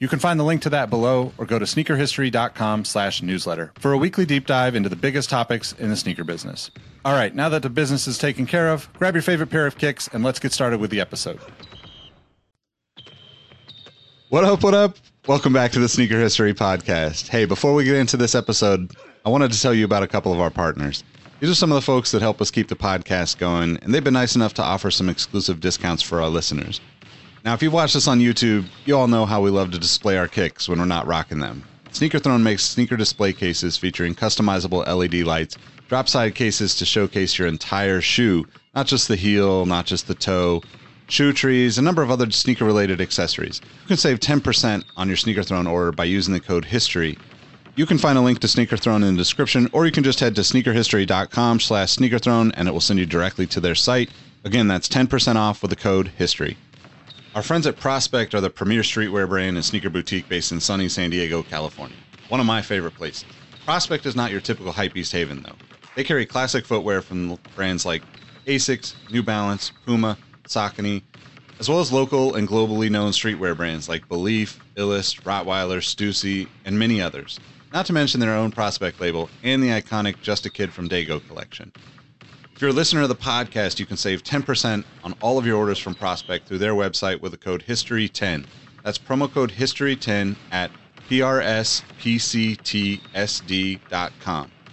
You can find the link to that below or go to sneakerhistory.com slash newsletter for a weekly deep dive into the biggest topics in the sneaker business. All right, now that the business is taken care of, grab your favorite pair of kicks and let's get started with the episode. What up, what up? Welcome back to the Sneaker History Podcast. Hey, before we get into this episode, I wanted to tell you about a couple of our partners. These are some of the folks that help us keep the podcast going, and they've been nice enough to offer some exclusive discounts for our listeners. Now, if you've watched us on YouTube, you all know how we love to display our kicks when we're not rocking them. Sneaker Throne makes sneaker display cases featuring customizable LED lights, drop side cases to showcase your entire shoe, not just the heel, not just the toe, shoe trees, a number of other sneaker related accessories. You can save 10% on your Sneaker Throne order by using the code HISTORY. You can find a link to Sneaker Throne in the description, or you can just head to sneakerhistory.com slash sneakerthrone and it will send you directly to their site. Again, that's 10% off with the code HISTORY. Our friends at Prospect are the premier streetwear brand and sneaker boutique based in sunny San Diego, California. One of my favorite places. Prospect is not your typical hypebeast haven, though. They carry classic footwear from brands like Asics, New Balance, Puma, Saucony, as well as local and globally known streetwear brands like Belief, Illust, Rottweiler, Stussy, and many others. Not to mention their own Prospect label and the iconic Just a Kid from Dago collection. If you're a listener of the podcast, you can save 10% on all of your orders from Prospect through their website with the code HISTORY10. That's promo code HISTORY10 at prspctsd.com.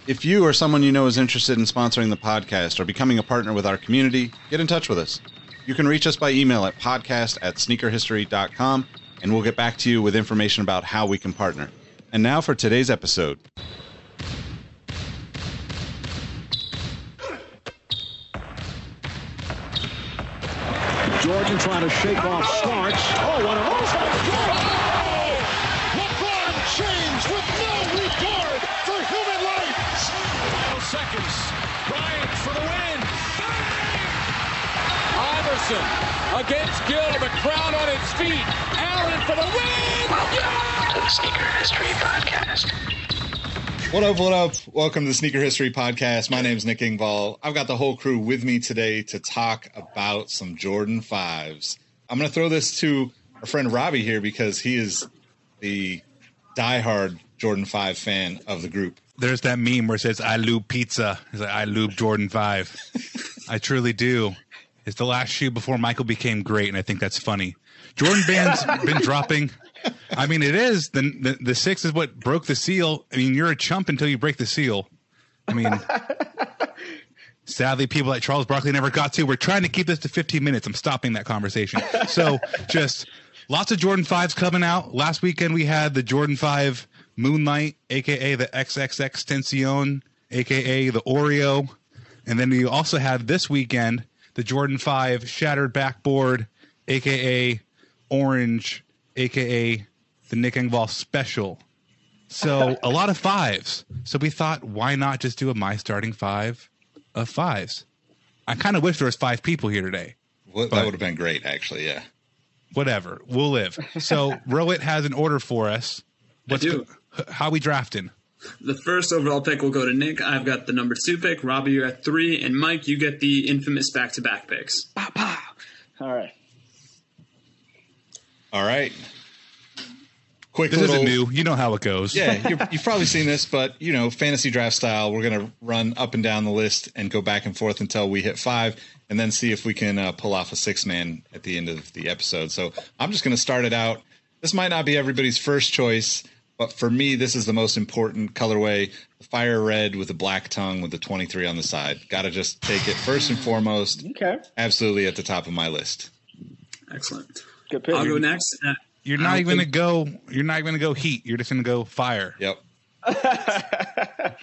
If you or someone you know is interested in sponsoring the podcast or becoming a partner with our community, get in touch with us. You can reach us by email at podcast at sneakerhistory.com, and we'll get back to you with information about how we can partner. And now for today's episode. Jordan trying to shake off oh! Starks. Oh, what a move by Jordan! LeBron James with no regard for human life. Seconds. Bryant for the win. Iverson against Gill. The crowd on its feet. Allen for the win. Yeah! to the Sneaker History Podcast. What up, what up? Welcome to the Sneaker History Podcast. My name is Nick Engvall. I've got the whole crew with me today to talk about some Jordan 5s. I'm going to throw this to our friend Robbie here because he is the diehard Jordan 5 fan of the group. There's that meme where it says "I lube pizza." It's like I lube Jordan Five. I truly do. It's the last shoe before Michael became great, and I think that's funny. Jordan Brand's been dropping. I mean, it is the, the the six is what broke the seal. I mean, you're a chump until you break the seal. I mean, sadly, people like Charles Barkley never got to. We're trying to keep this to 15 minutes. I'm stopping that conversation. So, just lots of Jordan fives coming out. Last weekend we had the Jordan Five Moonlight, aka the XXX Tension, aka the Oreo, and then we also had this weekend the Jordan Five Shattered Backboard, aka Orange, aka the Nick Engvall Special. So a lot of fives. So we thought, why not just do a my starting five of fives? I kind of wish there was five people here today. Well, that would have been great, actually. Yeah. Whatever, we'll live. So Rowit has an order for us. What's do. h- how we drafting? The first overall pick will go to Nick. I've got the number two pick. Robbie, you're at three. And Mike, you get the infamous back to back picks. All right. All right. Quick This little. isn't new. You know how it goes. yeah, you're, you've probably seen this, but you know, fantasy draft style, we're going to run up and down the list and go back and forth until we hit five, and then see if we can uh, pull off a six man at the end of the episode. So I'm just going to start it out. This might not be everybody's first choice, but for me, this is the most important colorway: the fire red with the black tongue with the 23 on the side. Got to just take it first and foremost. Okay. Absolutely at the top of my list. Excellent. Good pick. I'll go next. You're not even think- gonna go. You're not even gonna go heat. You're just gonna go fire. Yep.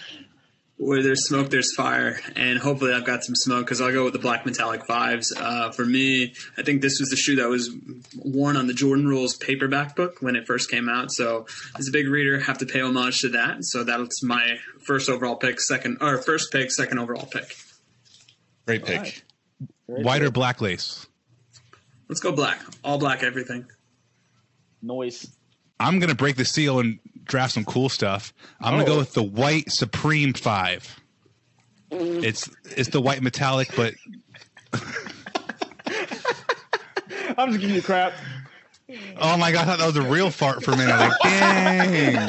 where there's smoke, there's fire, and hopefully I've got some smoke because I'll go with the black metallic fives. Uh, for me, I think this was the shoe that was worn on the Jordan Rules paperback book when it first came out. So as a big reader, have to pay homage to that. So that's my first overall pick, second or first pick, second overall pick. Great pick. Alright. White or black lace? Let's go black, all black, everything. Noise. I'm gonna break the seal and draft some cool stuff. I'm gonna Oh. go with the white Supreme Five. Mm. It's it's the white metallic, but I'm just giving you crap. oh my god, I thought that was a real fart for a minute. Like, dang,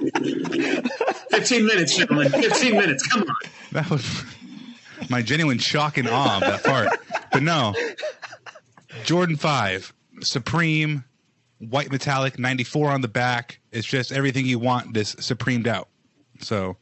Fifteen minutes, gentlemen. Fifteen minutes. Come on. that was my genuine shock and awe of that fart. But no, Jordan Five Supreme white metallic, 94 on the back. It's just everything you want. This supremed out. So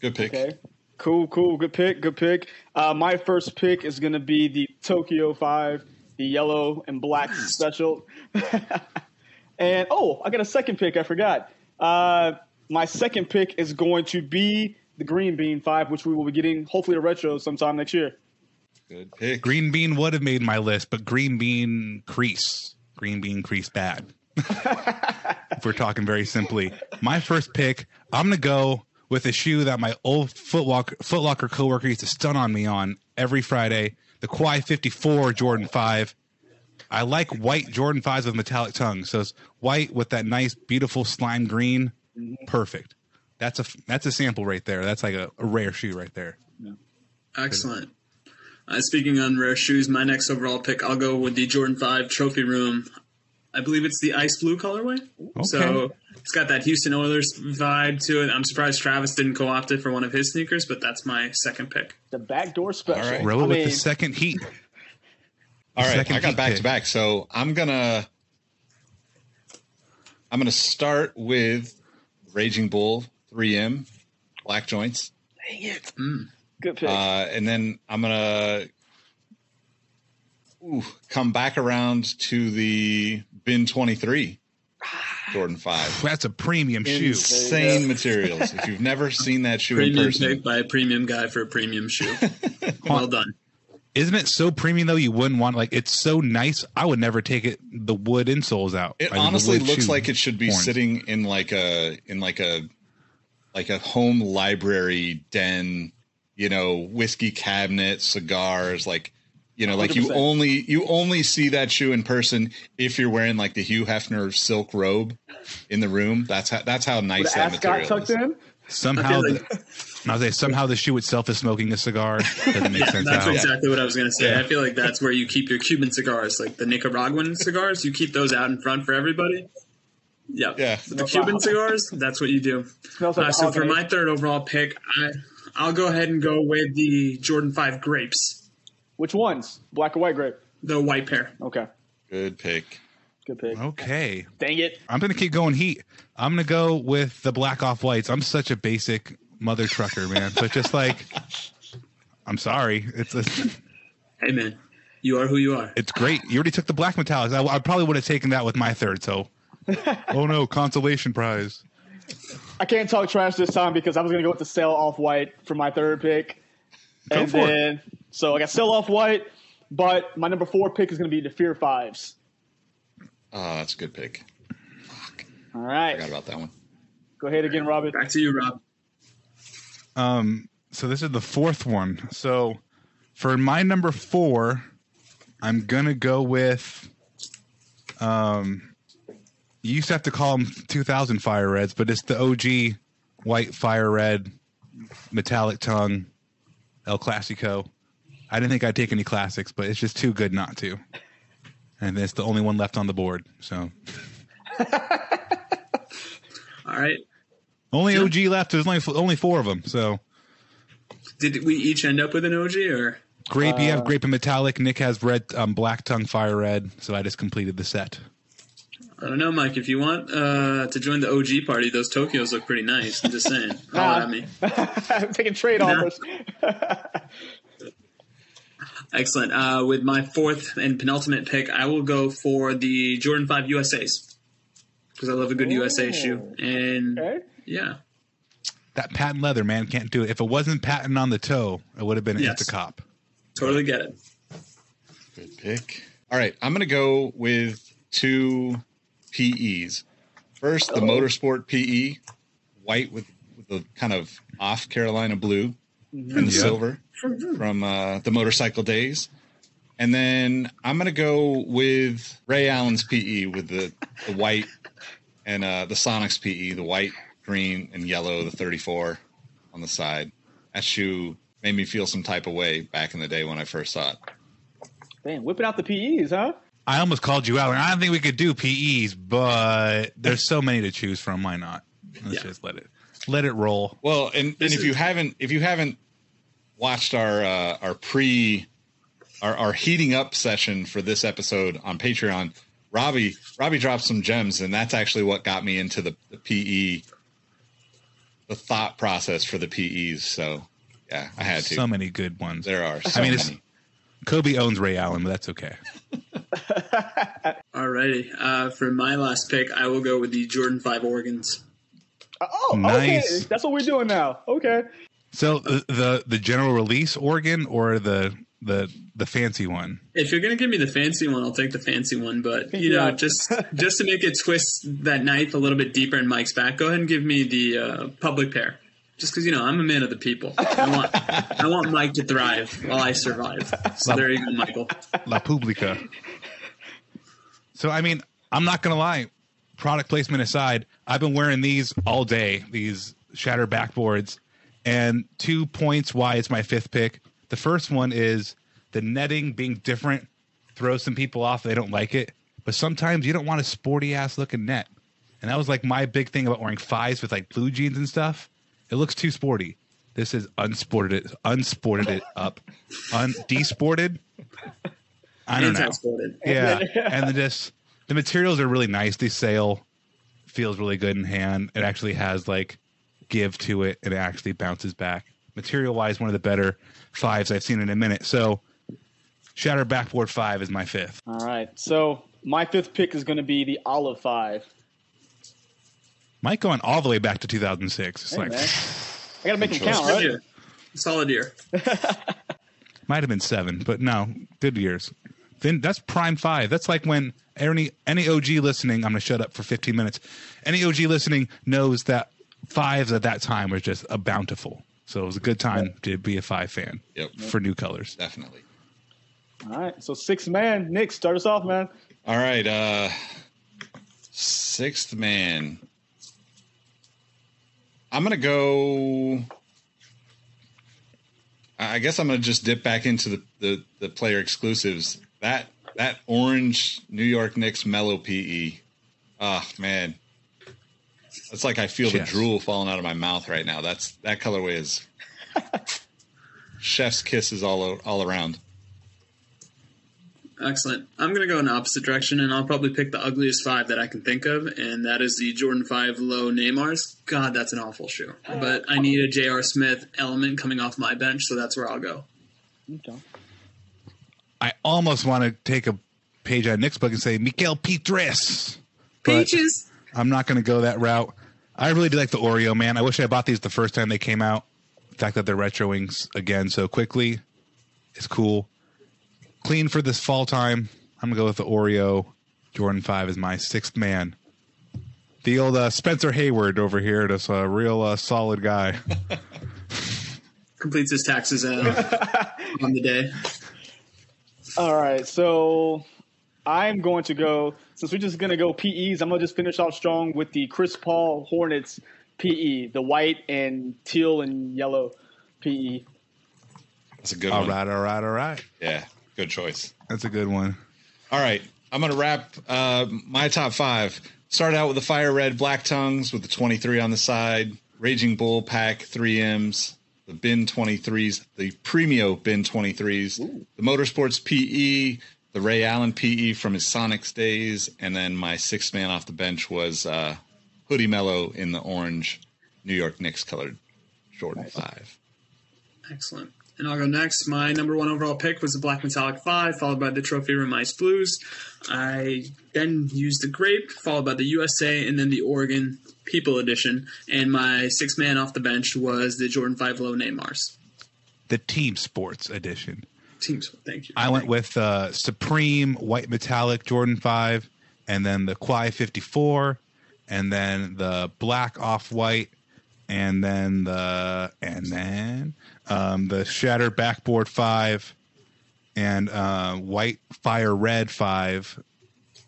Good pick. Okay. Cool, cool. Good pick. Good pick. Uh, my first pick is going to be the Tokyo 5, the yellow and black special. and, oh, I got a second pick. I forgot. Uh, my second pick is going to be the Green Bean 5, which we will be getting hopefully a retro sometime next year. Good pick. green bean would have made my list, but green bean crease, green bean crease bad. if we're talking very simply, my first pick, I'm gonna go with a shoe that my old Footlocker Footlocker coworker used to stun on me on every Friday, the Quai 54 Jordan 5. I like white Jordan 5s with metallic tongue, so it's white with that nice, beautiful slime green. Mm-hmm. Perfect. That's a that's a sample right there. That's like a, a rare shoe right there. Excellent. Uh, speaking on rare shoes, my next overall pick, I'll go with the Jordan 5 Trophy Room. I believe it's the ice blue colorway. So it's got that Houston Oilers vibe to it. I'm surprised Travis didn't co opt it for one of his sneakers, but that's my second pick. The backdoor special. All right. Roll I with mean, the second heat. All right, Second I got back pick. to back, so I'm gonna I'm gonna start with Raging Bull 3M black joints, Dang it. Good pick. uh, and then I'm gonna ooh, come back around to the Bin 23 Jordan 5. That's a premium shoe. Insane materials. If you've never seen that shoe in person, pick by a premium guy for a premium shoe. well done. Isn't it so premium though? You wouldn't want like it's so nice. I would never take it the wood insoles out. It Like, honestly wood looks like it should be horns. sitting in like a in like a like a home library den, you know, whiskey cabinet, cigars, like you know, like you 100%. only you only see that shoe in person if you're wearing like the Hugh Hefner silk robe in the room. That's how that's how nice that ascot material tucked is. in. Somehow, I the, I was say somehow the shoe itself is smoking a cigar. Doesn't make sense. That's how. exactly what I was going to say. I feel like that's where you keep your Cuban cigars, like the Nicaraguan cigars. You keep those out in front for everybody. Yep. Yeah. The Cuban cigars, that's what you do. Uh, so for my third overall pick, I, I'll go ahead and go with the Jordan 5 grapes, Which ones? Black or white grape? the white pair. Okay. Good pick. Good pick. Okay, Dang it. I'm gonna keep going heat. I'm gonna go with the black off whites. I'm such a basic mother trucker, man. But just like, I'm sorry, it's a, Hey, man, you are who you are. it's great. You already took the black metallics. I, I probably would have taken that with my third. So, oh no, consolation prize. I can't talk trash this time because I was going to go with the sell off white for my third pick. Go and for it. then, so I got sell off white, but my number four pick is going to be the Fear Fives. Oh, that's a good pick. All Forgot about that one. Go ahead again, Robin. Back to you, Rob. Um, so this is the fourth one. So for my number four, I'm gonna go with. Um, you used to have to call them 2000 fire reds, but it's the OG white fire red, metallic tongue, El Clasico. I didn't think I'd take any classics, but it's just too good not to. And it's the only one left on the board. So All right. only OG left. There's only only four of them. So Did we each end up with an OG or? Grape, you have grape and metallic. Nick has red, um, black tongue, fire red. So I just completed the set. I don't know, Mike. If you want uh, to join the OG party, those Tokyos look pretty nice. I'm just saying. Holler at me. I'm taking trade No. offers. Excellent. Uh, with my fourth and penultimate pick, I will go for the Jordan 5 USAs because I love a good USA shoe. And Okay. yeah, that patent leather, man, can't do it. If it wasn't patent on the toe, it would have been Yes. Insta Cop. Totally get it. Good pick. All right, I'm going to go with two PEs. First, the Motorsport PE, white with, with the kind of off Carolina blue and the Yeah. silver from uh, the motorcycle days. And then I'm going to go with Ray Allen's PE with the, the white and uh, the Sonics PE, the white, green, and yellow, the 34 on the side. That shoe made me feel some type of way back in the day when I first saw it. Damn, whipping out the PEs, huh? I almost called you out. I don't think we could do PEs, but there's so many to choose from. Why not? Let's Yeah. just let it let it roll. Well, and, and if is- you haven't if you haven't watched our uh, our pre our, our heating up session for this episode on Patreon, Robbie Robbie dropped some gems, and that's actually what got me into the, the PE, the thought process for the PEs. So yeah, I had to. So many good ones. there are. So I mean, many. Kobe owns Ray Allen, but that's okay. Alrighty. Uh, for my last pick, I will go with the Jordan 5 Oregons. Oh, Nice. okay. That's what we're doing now. Okay. So the the, the general release Oregon or the the the fancy one? If you're gonna give me the fancy one, I'll take the fancy one. But you know, Yeah. just just to make it twist that knife a little bit deeper in Mike's back, go ahead and give me the uh, public pair. Just because you know I'm a man of the people. I want I want Mike to thrive while I survive. So there you go, Michael. La Publica. So I mean, I'm not gonna lie. Product placement aside, I've been wearing these all day. These shatter backboards, and two points why it's my fifth pick. The first one is the netting being different throws some people off. They don't like it, but sometimes you don't want a sporty ass looking net, and that was like my big thing about wearing fives with like blue jeans and stuff. It looks too sporty. This is unsported it, unsported it up, un desported. I don't know. Yeah, and the just the materials are really nice. The sail feels really good in hand. It actually has like give to it, and it actually bounces back. Material wise, one of the better fives I've seen in a minute. So, Shatter Backboard Five is my fifth. All right. So my fifth pick is going to be the Olive Five. Mike going all the way back to 2006. It's Hey, like man. I got to make them count, right? year. Solid year. might have been seven, but no, good years. Then that's prime five. That's like when any any OG listening. I'm gonna shut up for 15 minutes. Any OG listening knows that fives at that time was just a bountiful. So it was a good time to be a five fan. Yep. For new colors. Definitely. All right. So sixth man, Nick, start us off, man. All right. Uh, sixth man. I'm gonna go. I guess I'm gonna just dip back into the, the, the player exclusives. That that orange New York Knicks Melo PE. Oh ah, man, it's like I feel the drool falling out of my mouth right now. That's that colorway is chef's kisses all all around. Excellent. I'm going to go in the opposite direction, and I'll probably pick the ugliest five that I can think of, and that is the Jordan 5 Low Neymars. God, that's an awful shoe. But I need a J.R. Smith element coming off my bench, so that's where I'll go. Okay. I almost want to take a page out of Nick's book and say Mikael Pietrus. But- Peaches! I'm not going to go that route. I really do like the Oreo, man. I wish I bought these the first time they came out. The fact that they're retroing again so quickly is cool. Clean for this fall time. I'm going to go with the Oreo. Jordan 5 is my sixth man. The old uh, Spencer Haywood over here, just a real uh, solid guy. Completes his taxes uh, on the day. All right. So I'm going to go, since we're just going to go PEs, I'm going to just finish off strong with the Chris Paul Hornets PE, the white and teal and yellow. PE. That's a good all one. right, all right, all right. Yeah, good choice. That's a good one. All right, I'm gonna wrap uh, my top five. Start out with the fire red black tongues with the 23 on the side, Raging Bull pack 3Ms, the bin 23s, the Premio bin 23s, the Motorsports PE, the Ray Allen PE from his Sonics days, and then my sixth man off the bench was uh, Hoodie Melo in the orange New York Knicks colored Jordan 5. Excellent. And I'll go next. My number one overall pick was the Black Metallic 5, followed by the Trophy Room Ice Blues. I then used the Grape, followed by the USA, and then the Oregon People Edition. And my sixth man off the bench was the Jordan 5 Low Neymars. The Team Sports Edition. Teams, thank you. I went with uh, Supreme White Metallic Jordan 5, and then the Quai 54, and then the Black Off White, and then the and then um, the Shattered Backboard 5, and uh, White Fire Red 5,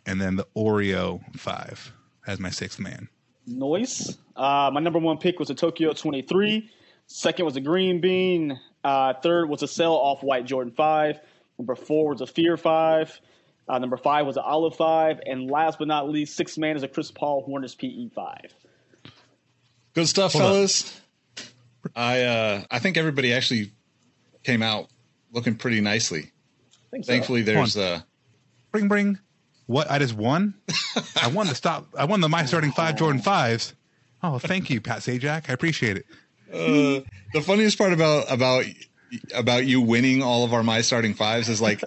and then the Oreo 5 as my sixth man. Noise. Uh, my number one pick was a Tokyo 23. Second was a Green Bean. Uh, third was a Sell Off White Jordan 5. Number four was a Fear 5. Uh, number five was an Olive 5. And last but not least, sixth man is a Chris Paul Hornets PE 5. Good stuff, Hold on. fellas. I uh, I think everybody actually came out looking pretty nicely. So. Thankfully, there's uh, Bring, bring. What? I just won? I won the stop. I won the my starting five Jordan 5s. Oh, thank you, Pat Sajak. I appreciate it. uh, the funniest part about about about you winning all of our my starting fives is like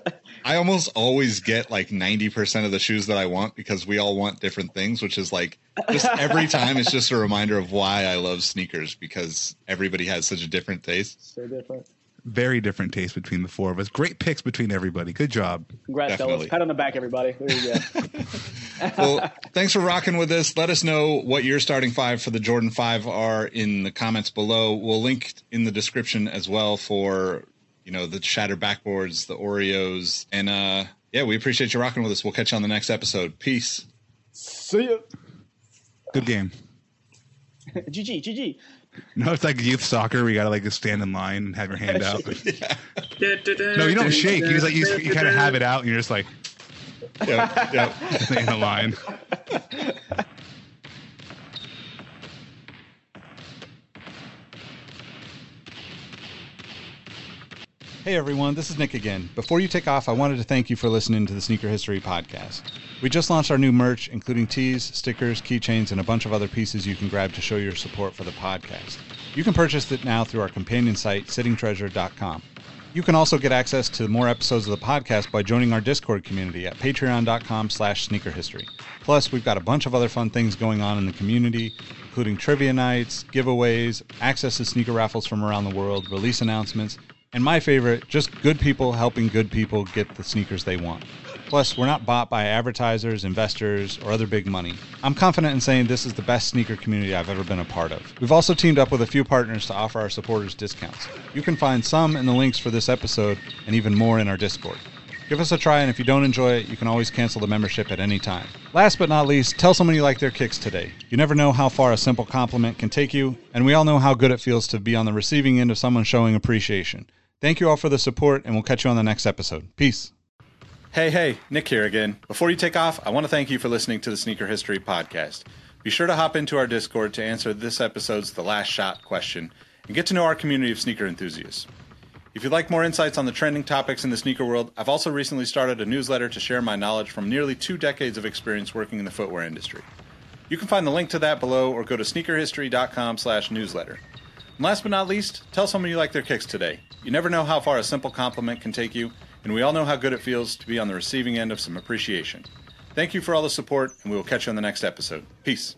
I almost always get like 90% of the shoes that I want because we all want different things, which is like just every time it's just a reminder of why I love sneakers because everybody has such a different taste. So different. Very different taste between the four of us. Great picks between everybody. Good job. Congrats, Definitely. fellas. Pat on the back, everybody. There you go. Well, thanks for rocking with us. Let us know what your starting five for the Jordan 5 are in the comments below. We'll link in the description as well for, you know, the Shatter Backboards, the Oreos. And uh yeah, we appreciate you rocking with us. We'll catch you on the next episode. Peace. See ya. Good game. GG, GG. No, it's like youth soccer. We gotta like just stand in line and have your hand out. No, you don't shake. You just like you, you kind of have it out, and you're just like Yeah, yeah. in a line. Hey everyone, this is Nick again. Before you take off, I wanted to thank you for listening to the Sneaker History Podcast. We just launched our new merch, including tees, stickers, keychains, and a bunch of other pieces you can grab to show your support for the podcast. You can purchase it now through our companion site, sittingtreasure.com. You can also get access to more episodes of the podcast by joining our Discord community at patreon.com slash sneakerhistory. Plus, we've got a bunch of other fun things going on in the community, including trivia nights, giveaways, access to sneaker raffles from around the world, release announcements, and my favorite, just good people helping good people get the sneakers they want. Plus, we're not bought by advertisers, investors, or other big money. I'm confident in saying this is the best sneaker community I've ever been a part of. We've also teamed up with a few partners to offer our supporters discounts. You can find some in the links for this episode and even more in our Discord. Give us a try, and if you don't enjoy it, you can always cancel the membership at any time. Last but not least, tell someone you like their kicks today. You never know how far a simple compliment can take you, and we all know how good it feels to be on the receiving end of someone showing appreciation. Thank you all for the support, and we'll catch you on the next episode. Peace. Hey, hey, Nick here again. Before you take off, I want to thank you for listening to the Sneaker History Podcast. Be sure to hop into our Discord to answer this episode's The Last Shot question and get to know our community of sneaker enthusiasts. If you'd like more insights on the trending topics in the sneaker world, I've also recently started a newsletter to share my knowledge from nearly two decades of experience working in the footwear industry. You can find the link to that below or go to sneakerhistory.com slash newsletter. And last but not least, tell someone you like their kicks today. You never know how far a simple compliment can take you, and we all know how good it feels to be on the receiving end of some appreciation. Thank you for all the support, and we will catch you on the next episode. Peace.